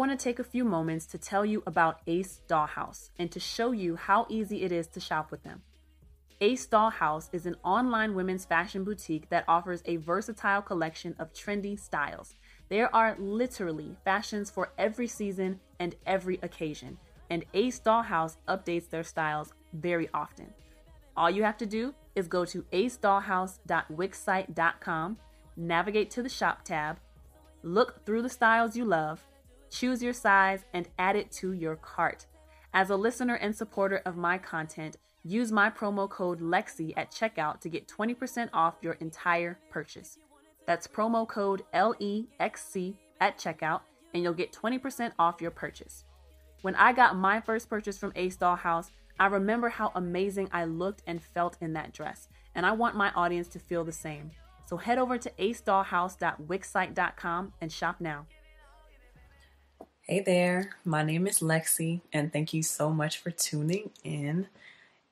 want to take a few moments to tell you about Ace Dollhouse and to show you how easy it is to shop with them. Ace Dollhouse is an online women's fashion boutique that offers a versatile collection of trendy styles. There are literally fashions for every season and every occasion, and Ace Dollhouse updates their styles very often. All you have to do is go to acedollhouse.wixsite.com, navigate to the shop tab, look through the styles you love, choose your size, and add it to your cart. As a listener and supporter of my content, Use my promo code LEXI at checkout to get 20% off your entire purchase. That's promo code LEXC at checkout, and you'll get 20% off your purchase. When I got my first purchase from Ace Dollhouse, I remember how amazing I looked and felt in that dress, and I want my audience to feel the same. So head over to acedollhouse.wixsite.com and shop now. Hey there, my name is Lexi, and thank you so much for tuning in.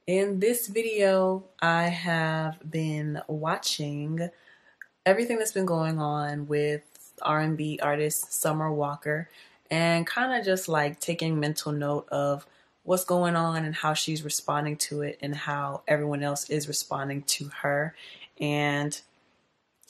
In this video, I have been watching everything that's been going on with R&B artist Summer Walker and kind of just like taking mental note of what's going on and how she's responding to it and how everyone else is responding to her. And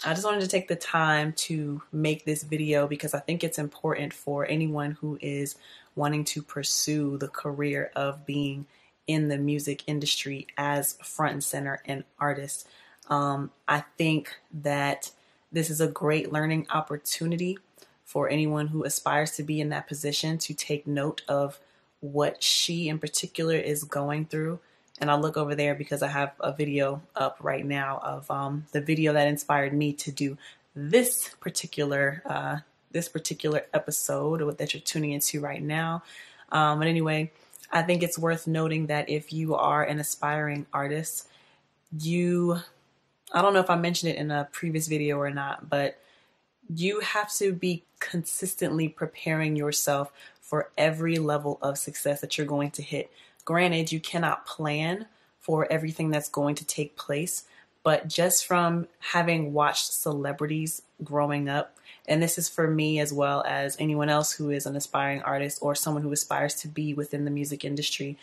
I just wanted to take the time to make this video because I think it's important for anyone who is wanting to pursue the career of being in the music industry as front and center and artist. Um, I think that this is a great learning opportunity for anyone who aspires to be in that position to take note of what she in particular is going through. And I'll look over there because I have a video up right now of um, the video that inspired me to do this particular uh, this particular episode that you're tuning into right now. Um, but anyway, I think it's worth noting that if you are an aspiring artist, you, I don't know if I mentioned it in a previous video or not, but you have to be consistently preparing yourself for every level of success that you're going to hit. Granted, you cannot plan for everything that's going to take place, but just from having watched celebrities growing up, and this is for me as well as anyone else who is an aspiring artist or someone who aspires to be within the music industry.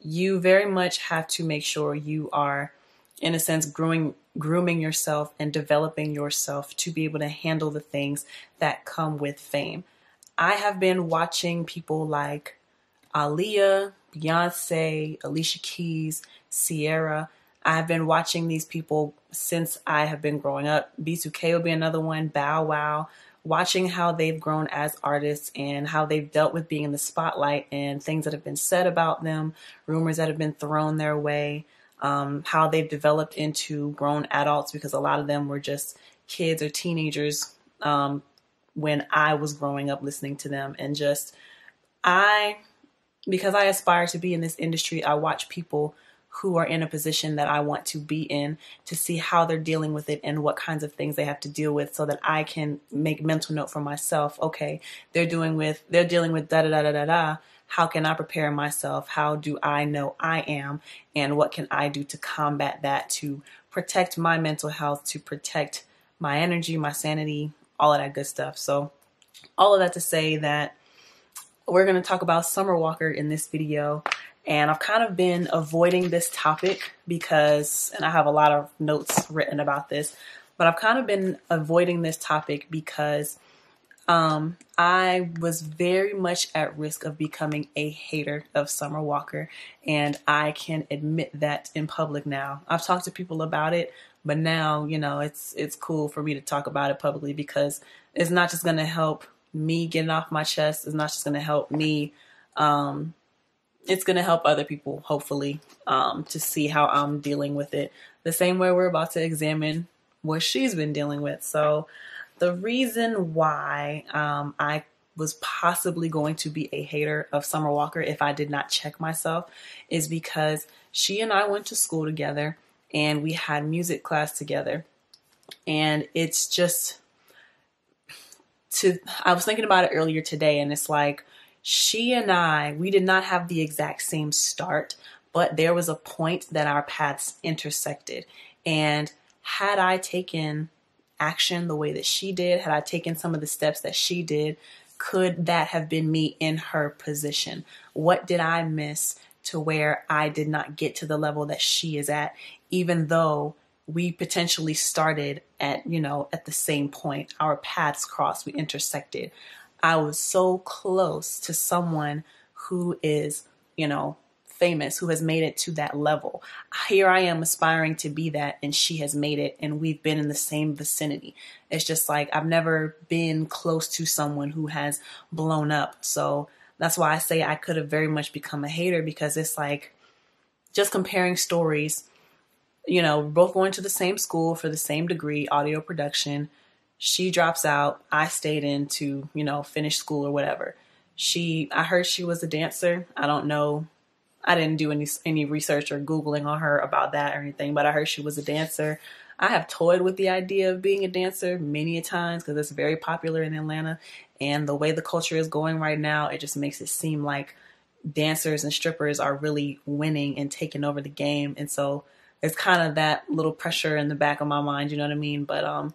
You very much have to make sure you are, in a sense, growing, grooming yourself and developing yourself to be able to handle the things that come with fame. I have been watching people like Aaliyah, Beyonce, Alicia Keys, Ciara. I've been watching these people since I have been growing up. B2K will be another one, Bow Wow, watching how they've grown as artists and how they've dealt with being in the spotlight and things that have been said about them, rumors that have been thrown their way, um, how they've developed into grown adults because a lot of them were just kids or teenagers um, when I was growing up listening to them. And just, I, because I aspire to be in this industry, I watch people who are in a position that I want to be in to see how they're dealing with it and what kinds of things they have to deal with so that I can make mental note for myself. Okay, they're doing with they're dealing with da da da da da da. How can I prepare myself? How do I know I am? And what can I do to combat that to protect my mental health, to protect my energy, my sanity, all of that good stuff. So all of that to say that we're going to talk about Summer Walker in this video. And I've kind of been avoiding this topic because, and I have a lot of notes written about this, but I've kind of been avoiding this topic because um, I was very much at risk of becoming a hater of Summer Walker, and I can admit that in public now. I've talked to people about it, but now you know it's it's cool for me to talk about it publicly because it's not just going to help me getting off my chest. is not just going to help me um, it's going to help other people, hopefully, um, to see how I'm dealing with it. The same way we're about to examine what she's been dealing with. So, the reason why um, I was possibly going to be a hater of Summer Walker if I did not check myself is because she and I went to school together and we had music class together. And it's just to I was thinking about it earlier today and it's like she and I, we did not have the exact same start, but there was a point that our paths intersected. And had I taken action the way that she did, had I taken some of the steps that she did, could that have been me in her position? What did I miss to where I did not get to the level that she is at, even though we potentially started at, you know, at the same point. Our paths crossed, we intersected. I was so close to someone who is, you know, famous, who has made it to that level. Here I am aspiring to be that, and she has made it, and we've been in the same vicinity. It's just like I've never been close to someone who has blown up. So that's why I say I could have very much become a hater because it's like just comparing stories. You know, both going to the same school for the same degree, audio production. She drops out. I stayed in to, you know, finish school or whatever. She, I heard she was a dancer. I don't know I didn't do any any research or googling on her about that or anything, but I heard she was a dancer. I have toyed with the idea of being a dancer many a times because it's very popular in Atlanta, and the way the culture is going right now, it just makes it seem like dancers and strippers are really winning and taking over the game, and so it's kind of that little pressure in the back of my mind, you know what I mean? But um,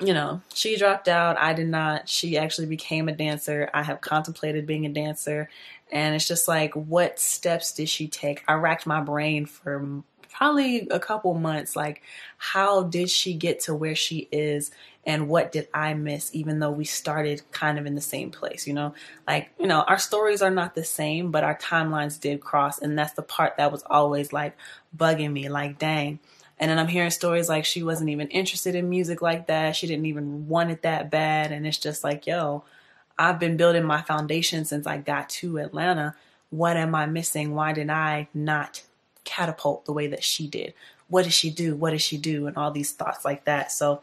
you know, she dropped out. I did not. She actually became a dancer. I have contemplated being a dancer. And it's just like, what steps did she take? I racked my brain for probably a couple months. Like, how did she get to where she is? And what did I miss, even though we started kind of in the same place? You know, like, you know, our stories are not the same, but our timelines did cross. And that's the part that was always like bugging me. Like, dang and then I'm hearing stories like she wasn't even interested in music like that. She didn't even want it that bad. And it's just like, yo, I've been building my foundation since I got to Atlanta. What am I missing? Why did I not catapult the way that she did? What did she do? What did she do? And all these thoughts like that. So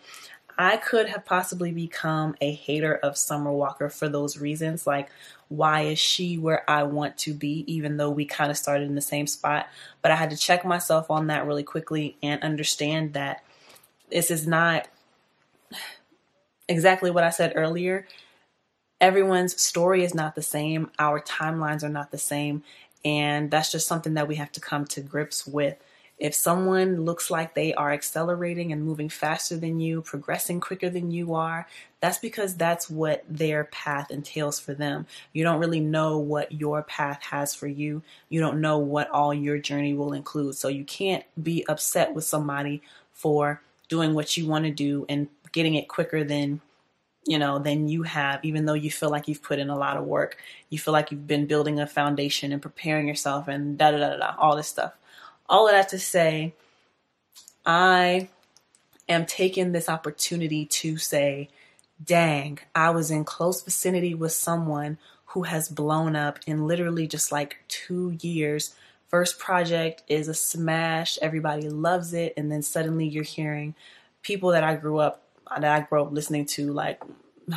I could have possibly become a hater of Summer Walker for those reasons. Like, why is she where I want to be, even though we kind of started in the same spot? But I had to check myself on that really quickly and understand that this is not exactly what I said earlier. Everyone's story is not the same, our timelines are not the same. And that's just something that we have to come to grips with. If someone looks like they are accelerating and moving faster than you, progressing quicker than you are, that's because that's what their path entails for them. You don't really know what your path has for you. You don't know what all your journey will include. So you can't be upset with somebody for doing what you want to do and getting it quicker than you know than you have even though you feel like you've put in a lot of work. You feel like you've been building a foundation and preparing yourself and da da da da all this stuff. All of that to say, I am taking this opportunity to say, dang, I was in close vicinity with someone who has blown up in literally just like two years. First project is a smash, everybody loves it, and then suddenly you're hearing people that I grew up that I grew up listening to, like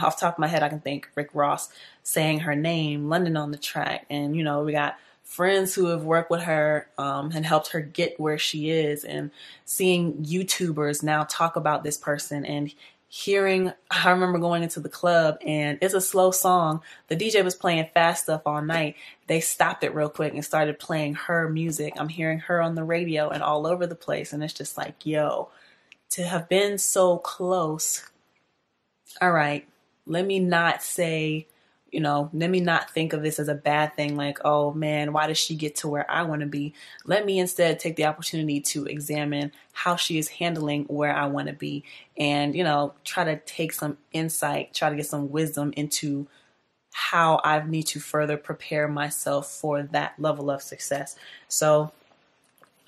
off top of my head, I can think Rick Ross saying her name, London on the track, and you know, we got friends who have worked with her um, and helped her get where she is, and seeing YouTubers now talk about this person and hearing. I remember going into the club and it's a slow song. The DJ was playing fast stuff all night. They stopped it real quick and started playing her music. I'm hearing her on the radio and all over the place, and it's just like, yo, to have been so close. All right, let me not say you know, let me not think of this as a bad thing, like, oh man, why does she get to where I want to be? Let me instead take the opportunity to examine how she is handling where I want to be and, you know, try to take some insight, try to get some wisdom into how I need to further prepare myself for that level of success. So,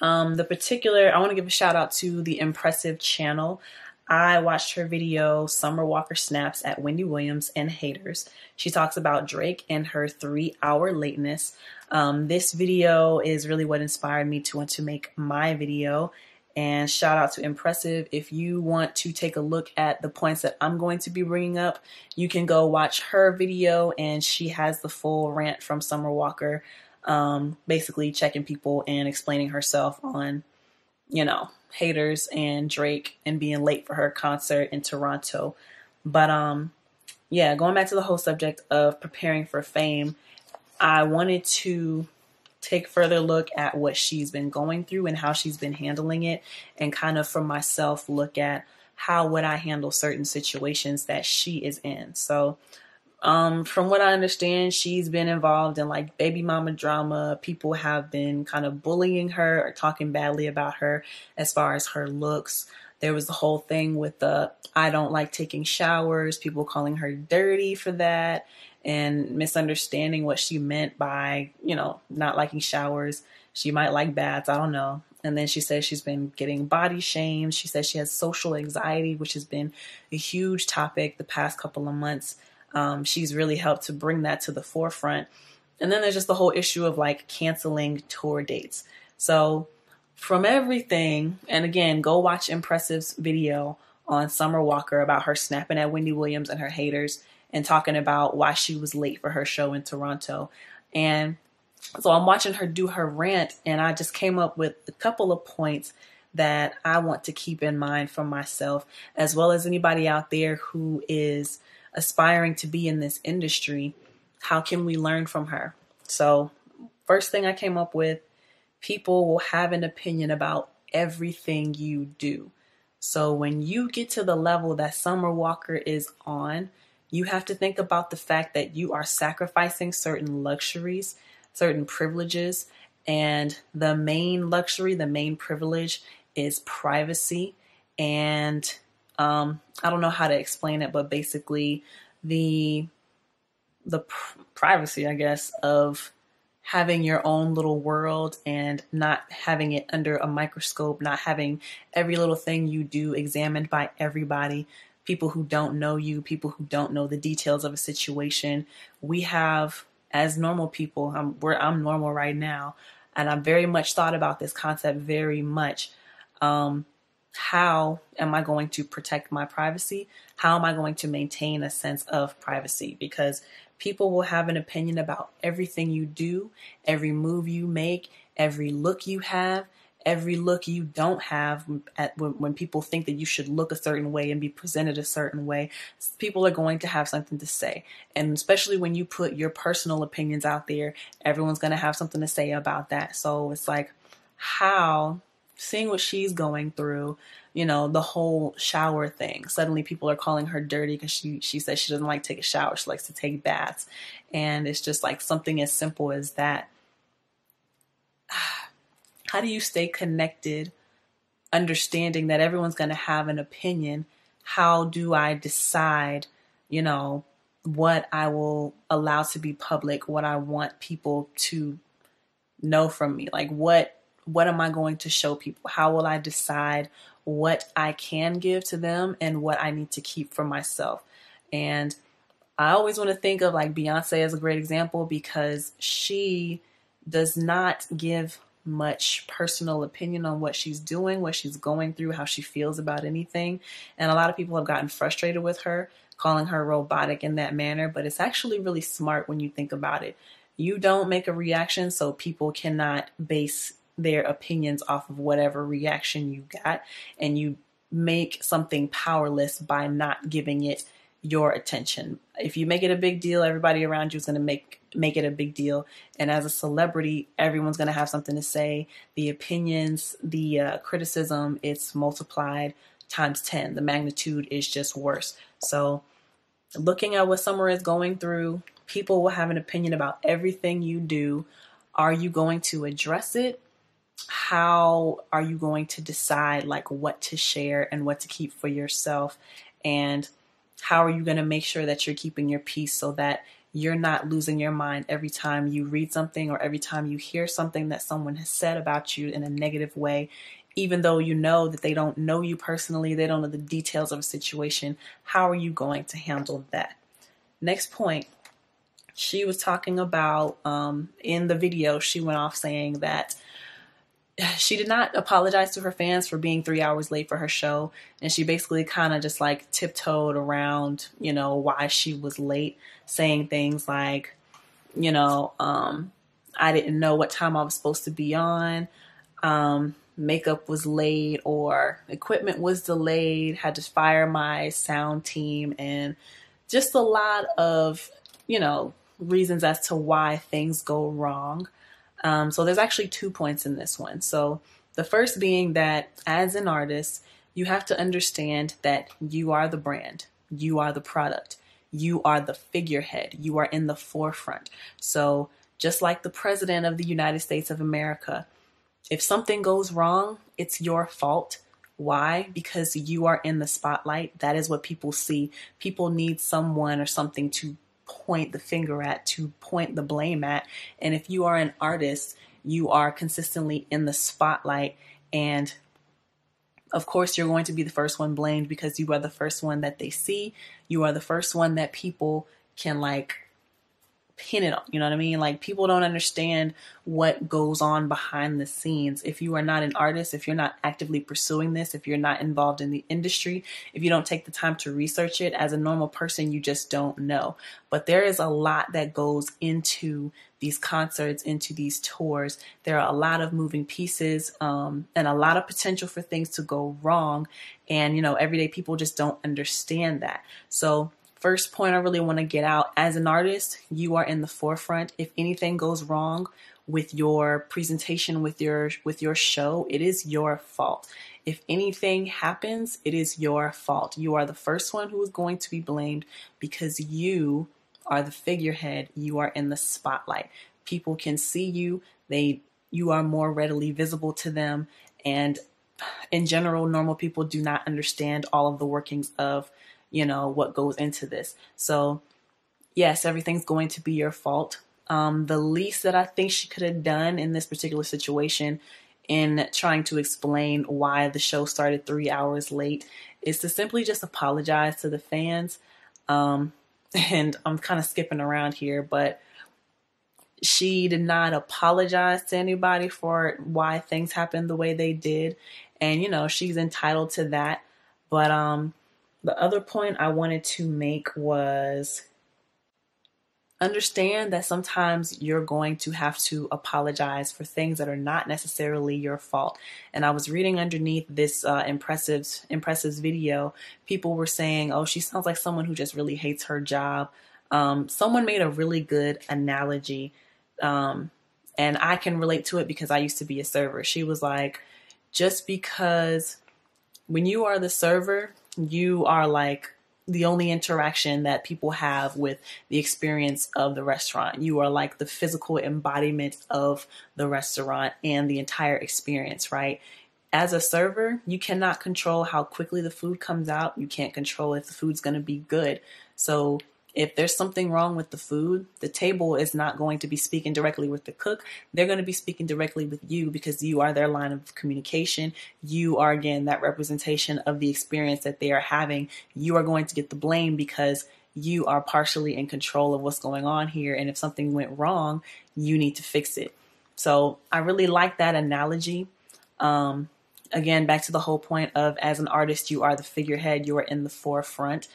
um, the particular, I want to give a shout out to the Impressive channel. I watched her video, Summer Walker Snaps at Wendy Williams and Haters. She talks about Drake and her three hour lateness. Um, this video is really what inspired me to want to make my video. And shout out to Impressive. If you want to take a look at the points that I'm going to be bringing up, you can go watch her video, and she has the full rant from Summer Walker, um, basically checking people and explaining herself on, you know, haters and Drake and being late for her concert in Toronto. But um yeah, going back to the whole subject of preparing for fame, I wanted to take further look at what she's been going through and how she's been handling it and kind of for myself look at how would I handle certain situations that she is in. So Um, from what I understand, she's been involved in like baby mama drama. People have been kind of bullying her or talking badly about her as far as her looks. There was the whole thing with the I don't like taking showers, people calling her dirty for that and misunderstanding what she meant by, you know, not liking showers. She might like baths, I don't know. And then she says she's been getting body shamed. She says she has social anxiety, which has been a huge topic the past couple of months. Um, she's really helped to bring that to the forefront. And then there's just the whole issue of like canceling tour dates. So, from everything, and again, go watch Impressive's video on Summer Walker about her snapping at Wendy Williams and her haters and talking about why she was late for her show in Toronto. And so I'm watching her do her rant, and I just came up with a couple of points that I want to keep in mind for myself, as well as anybody out there who is aspiring to be in this industry. How can we learn from her? So, first thing I came up with people will have an opinion about everything you do. So, when you get to the level that Summer Walker is on, you have to think about the fact that you are sacrificing certain luxuries, certain privileges, and the main luxury, the main privilege is privacy. And um, I don't know how to explain it, but basically, the the pr- privacy, I guess, of having your own little world and not having it under a microscope, not having every little thing you do examined by everybody, people who don't know you, people who don't know the details of a situation. We have, as normal people, I'm, I'm normal right now, and I very much thought about this concept very much. Um, how am I going to protect my privacy? How am I going to maintain a sense of privacy? Because people will have an opinion about everything you do, every move you make, every look you have, every look you don't have at when, when, people think that you should look a certain way and be presented a certain way people are going to have something to say and especially when you put your personal opinions out there everyone's going to have something to say about that so it's like how seeing what she's going through you know the whole shower thing suddenly people are calling her dirty because she she says she doesn't like to take a shower she likes to take baths and it's just like something as simple as that how do you stay connected, understanding that everyone's going to have an opinion? How do I decide, you know, what I will allow to be public, what I want people to know from me? Like what what am I going to show people? How will I decide what I can give to them and what I need to keep for myself? And I always want to think of like Beyonce as a great example because she does not give much personal opinion on what she's doing, what she's going through, how she feels about anything. And a lot of people have gotten frustrated with her, calling her robotic in that manner, but it's actually really smart when you think about it. You don't make a reaction, so people cannot base their opinions off of whatever reaction you got, and you make something powerless by not giving it your attention. If you make it a big deal, everybody around you is going to make make it a big deal. And as a celebrity, everyone's going to have something to say. The opinions, the uh, criticism, it's multiplied times 10. The magnitude is just worse. So, looking at what Summer is going through, people will have an opinion about everything you do. Are you going to address it? How are you going to decide like what to share and what to keep for yourself? And how are you going to make sure that you're keeping your peace so that you're not losing your mind every time you read something or every time you hear something that someone has said about you in a negative way even though you know that they don't know you personally they don't know the details of a situation how are you going to handle that next point she was talking about um, in the video she went off saying that she did not apologize to her fans for being three hours late for her show. And she basically kind of just like tiptoed around, you know, why she was late, saying things like, you know, um, I didn't know what time I was supposed to be on. Um, makeup was late or equipment was delayed, had to fire my sound team, and just a lot of, you know, reasons as to why things go wrong. Um, so there's actually two points in this one. So the first being that as an artist, you have to understand that you are the brand, you are the product. you are the figurehead, you are in the forefront. So, just like the president of the United States of America, if something goes wrong, it's your fault. Why? Because you are in the spotlight. That is what people see. People need someone or something to point the finger at, to point the blame at. And if you are an artist, you are consistently in the spotlight. And of course, you're going to be the first one blamed because you are the first one that they see. You are the first one that people can like pin it on. You know what I mean? Like people don't understand what goes on behind the scenes. If you are not an artist, if you're not actively pursuing this, if you're not involved in the industry, if you don't take the time to research it as a normal person, you just don't know. But there is a lot that goes into these concerts, into these tours. There are a lot of moving pieces um, and a lot of potential for things to go wrong. And, you know, everyday people just don't understand that. So, first point I really want to get out as an artist, you are in the forefront. If anything goes wrong with your presentation with your with your show, it is your fault. If anything happens, it is your fault. You are the first one who is going to be blamed because you are the figurehead. You are in the spotlight. People can see you. They you are more readily visible to them and in general normal people do not understand all of the workings of you know, what goes into this. So, yes, everything's going to be your fault. Um, the least that I think she could have done in this particular situation in trying to explain why the show started three hours late is to simply just apologize to the fans. Um, and I'm kind of skipping around here, but she did not apologize to anybody for why things happened the way they did. And, you know, she's entitled to that. But um, the other point I wanted to make was understand that sometimes you're going to have to apologize for things that are not necessarily your fault. And I was reading underneath this uh, impressive impressive video, people were saying, "Oh, she sounds like someone who just really hates her job." Um, someone made a really good analogy, um, and I can relate to it because I used to be a server. She was like, "Just because." When you are the server, you are like the only interaction that people have with the experience of the restaurant. You are like the physical embodiment of the restaurant and the entire experience, right? As a server, you cannot control how quickly the food comes out. You can't control if the food's going to be good. So if there's something wrong with the food, the table is not going to be speaking directly with the cook. They're going to be speaking directly with you because you are their line of communication. You are, again, that representation of the experience that they are having. You are going to get the blame because you are partially in control of what's going on here. And if something went wrong, you need to fix it. So I really like that analogy. Um, again, back to the whole point of as an artist, you are the figurehead, you are in the forefront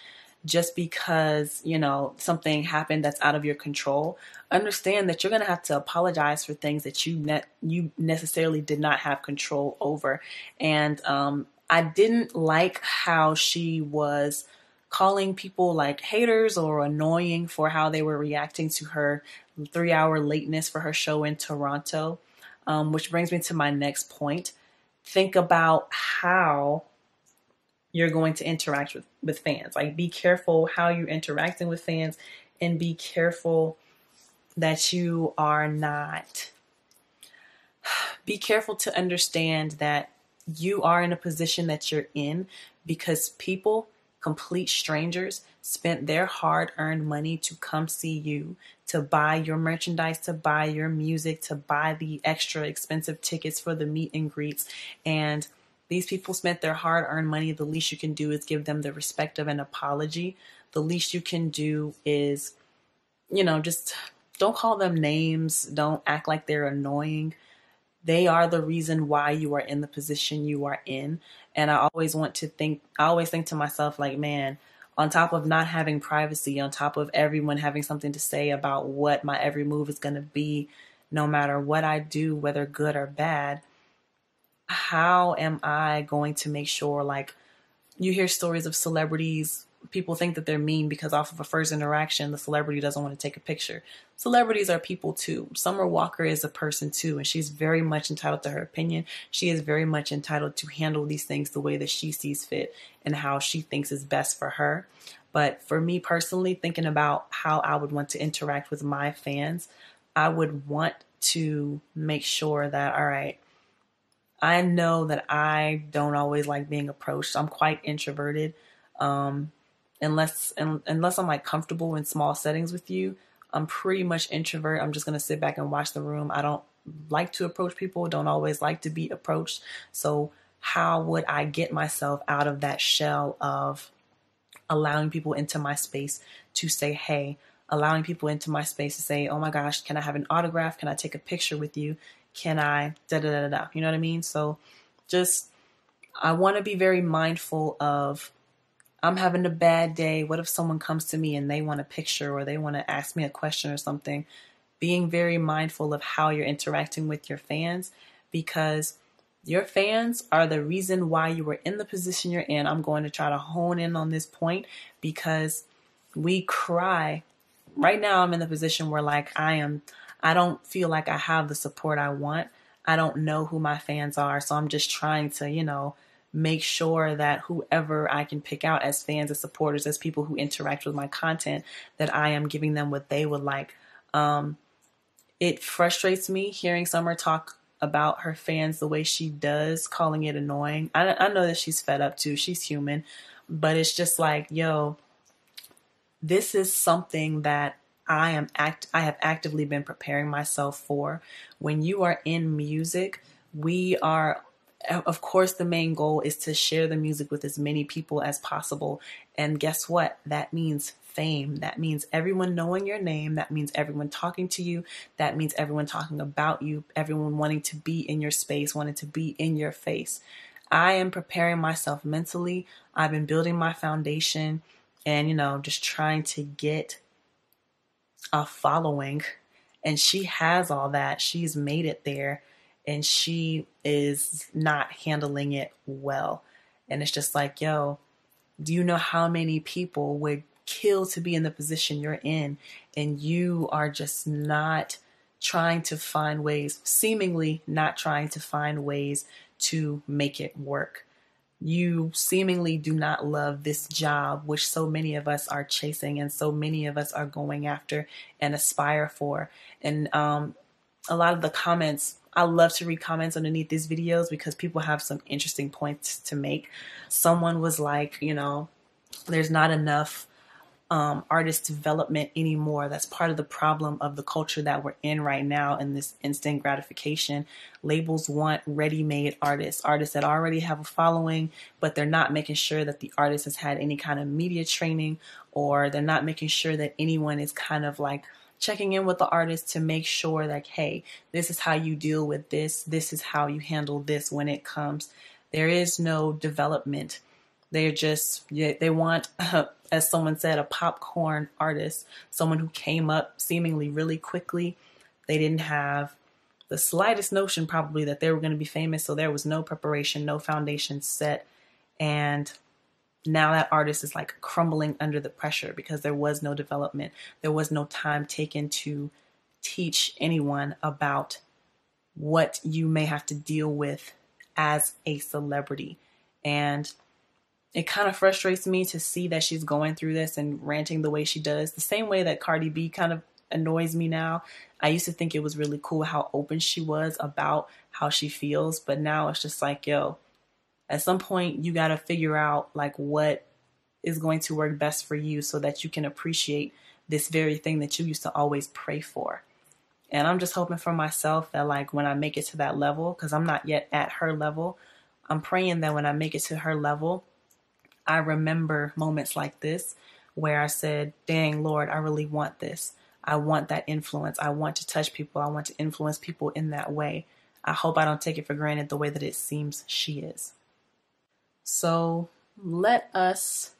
just because, you know, something happened that's out of your control, understand that you're going to have to apologize for things that you ne- you necessarily did not have control over. And um, I didn't like how she was calling people like haters or annoying for how they were reacting to her three hour lateness for her show in Toronto. Um, which brings me to my next point. Think about how you're going to interact with, with fans. Like, be careful how you're interacting with fans and be careful that you are not. Be careful to understand that you are in a position that you're in because people, complete strangers, spent their hard earned money to come see you, to buy your merchandise, to buy your music, to buy the extra expensive tickets for the meet and greets. And these people spent their hard earned money. The least you can do is give them the respect of an apology. The least you can do is, you know, just don't call them names. Don't act like they're annoying. They are the reason why you are in the position you are in. And I always want to think, I always think to myself, like, man, on top of not having privacy, on top of everyone having something to say about what my every move is going to be, no matter what I do, whether good or bad, how am I going to make sure like you hear stories of celebrities people think that they're mean because off of a first interaction, the celebrity doesn't want to take a picture. Celebrities are people too. Summer Walker is a person too, and she's very much entitled to her opinion. She is very much entitled to handle these things the way that she sees fit and how she thinks is best for her. But for me personally, thinking about how I would want to interact with my fans, I would want to make sure that, all right, I know that I don't always like being approached. I'm quite introverted. Um, unless unless I'm like comfortable in small settings with you, I'm pretty much introvert. I'm just gonna sit back and watch the room. I don't like to approach people. Don't always like to be approached. So how would I get myself out of that shell of allowing people into my space to say hey, allowing people into my space to say, oh my gosh, can I have an autograph? Can I take a picture with you? Can I da da da da? You know what I mean? So just I want to be very mindful of I'm having a bad day. What if someone comes to me and they want a picture or they want to ask me a question or something? Being very mindful of how you're interacting with your fans because your fans are the reason why you were in the position you're in. I'm going to try to hone in on this point because we cry. Right now, I'm in the position where, like, I am, I don't feel like I have the support I want. I don't know who my fans are. So I'm just trying to, you know, make sure that whoever I can pick out as fans, as supporters, as people who interact with my content, that I am giving them what they would like. Um, it frustrates me hearing Summer talk about her fans the way she does, calling it annoying. I, I know that she's fed up too. She's human, but it's just like, yo, this is something that I am act I have actively been preparing myself for. When you are in music, we are of course, the main goal is to share the music with as many people as possible. And guess what? That means fame. That means everyone knowing your name. That means everyone talking to you. That means everyone talking about you, everyone wanting to be in your space, wanting to be in your face. I am preparing myself mentally. I've been building my foundation and, you know, just trying to get a following. And she has all that. She's made it there and she is not handling it well. And it's just like, yo, do you know how many people would kill to be in the position you're in? And you are just not trying to find ways, seemingly not trying to find ways to make it work. You seemingly do not love this job, which so many of us are chasing and so many of us are going after and aspire for. And um, a lot of the comments I love to read comments underneath these videos because people have some interesting points to make. Someone was like, you know, there's not enough um, artist development anymore. That's part of the problem of the culture that we're in right now in this instant gratification. Labels want ready made artists, artists that already have a following, but they're not making sure that the artist has had any kind of media training or they're not making sure that anyone is kind of like checking in with the artist to make sure that, hey, this is how you deal with this. This is how you handle this when it comes. There is no development. They're just, they want, as someone said, a popcorn artist, someone who came up seemingly really quickly. They didn't have the slightest notion, probably, that they were going to be famous. So there was no preparation, no foundation set. And now that artist is like crumbling under the pressure because there was no development. There was no time taken to teach anyone about what you may have to deal with as a celebrity. And it kind of frustrates me to see that she's going through this and ranting the way she does, the same way that Cardi B kind of annoys me now. I used to think it was really cool how open she was about how she feels, but now it's just like, yo, at some point you got to figure out like what is going to work best for you so that you can appreciate this very thing that you used to always pray for. And I'm just hoping for myself that like when I make it to that level cuz I'm not yet at her level, I'm praying that when I make it to her level, I remember moments like this where I said, "Dang, Lord, I really want this. I want that influence. I want to touch people. I want to influence people in that way." I hope I don't take it for granted the way that it seems she is. So let us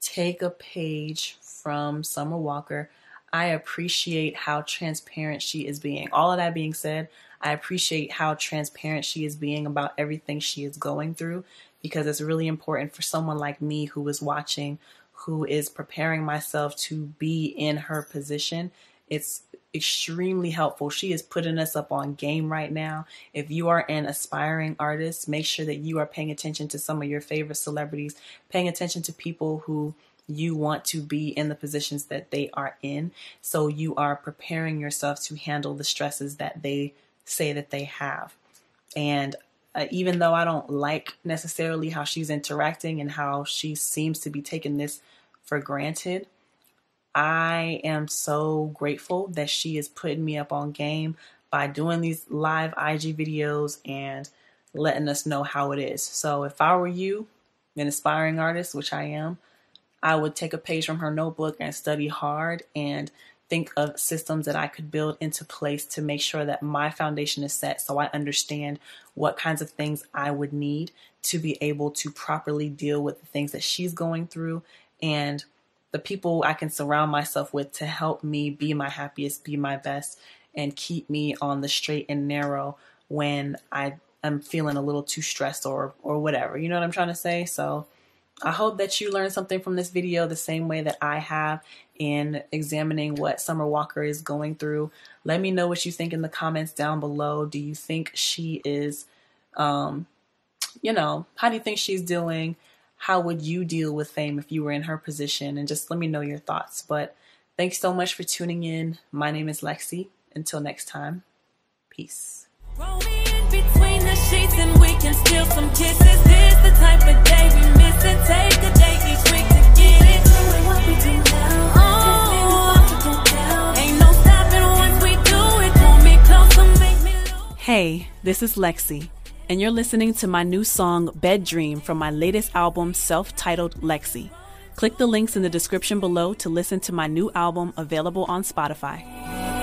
take a page from Summer Walker. I appreciate how transparent she is being. All of that being said, I appreciate how transparent she is being about everything she is going through because it's really important for someone like me who is watching, who is preparing myself to be in her position. It's extremely helpful. She is putting us up on game right now. If you are an aspiring artist, make sure that you are paying attention to some of your favorite celebrities, paying attention to people who you want to be in the positions that they are in. So you are preparing yourself to handle the stresses that they say that they have. And uh, even though I don't like necessarily how she's interacting and how she seems to be taking this for granted, I am so grateful that she is putting me up on game by doing these live IG videos and letting us know how it is. So if I were you, an aspiring artist, which I am, I would take a page from her notebook and study hard and think of systems that I could build into place to make sure that my foundation is set so I understand what kinds of things I would need to be able to properly deal with the things that she's going through and the people I can surround myself with to help me be my happiest, be my best, and keep me on the straight and narrow when I am feeling a little too stressed or or whatever. You know what I'm trying to say? So I hope that you learned something from this video the same way that I have in examining what Summer Walker is going through. Let me know what you think in the comments down below. Do you think she is, um, you know, how do you think she's doing? how would you deal with fame if you were in her position? And just let me know your thoughts. But thanks so much for tuning in. My name is Lexi. Until next time, peace. Hey, this is Lexi and you're listening to my new song, Bed Dream, from my latest album, self titled Lexi. Click the links in the description below to listen to my new album available on Spotify.